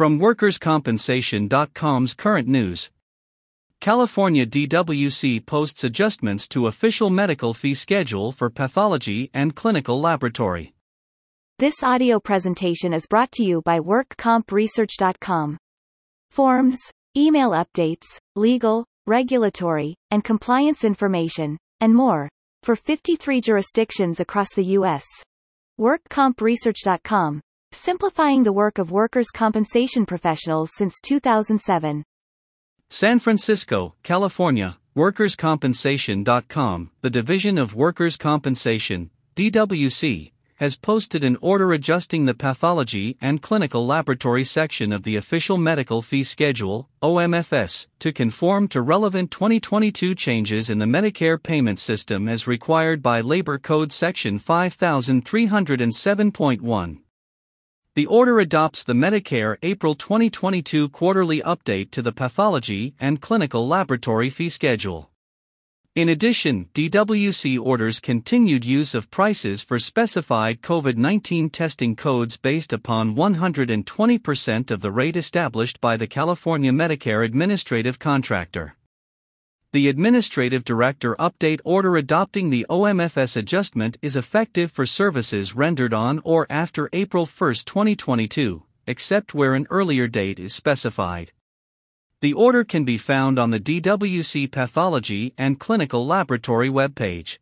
From WorkersCompensation.com's current news. California DWC posts adjustments to official medical fee schedule for pathology and clinical laboratory. This audio presentation is brought to you by WorkCompResearch.com. Forms, email updates, legal, regulatory, and compliance information, and more, for 53 jurisdictions across the U.S. WorkCompResearch.com, simplifying the work of workers' compensation professionals since 2007. San Francisco, California, WorkersCompensation.com, the Division of Workers' Compensation, DWC, has posted an order adjusting the pathology and clinical laboratory section of the official medical fee schedule, OMFS, to conform to relevant 2022 changes in the Medicare payment system as required by Labor Code Section 5307.1. The order adopts the Medicare April 2022 quarterly update to the pathology and clinical laboratory fee schedule. In addition, DWC orders continued use of prices for specified COVID 19 testing codes based upon 120% of the rate established by the California Medicare Administrative Contractor. The Administrative Director update order adopting the OMFS adjustment is effective for services rendered on or after April 1, 2022, except where an earlier date is specified. The order can be found on the DWC Pathology and Clinical Laboratory webpage.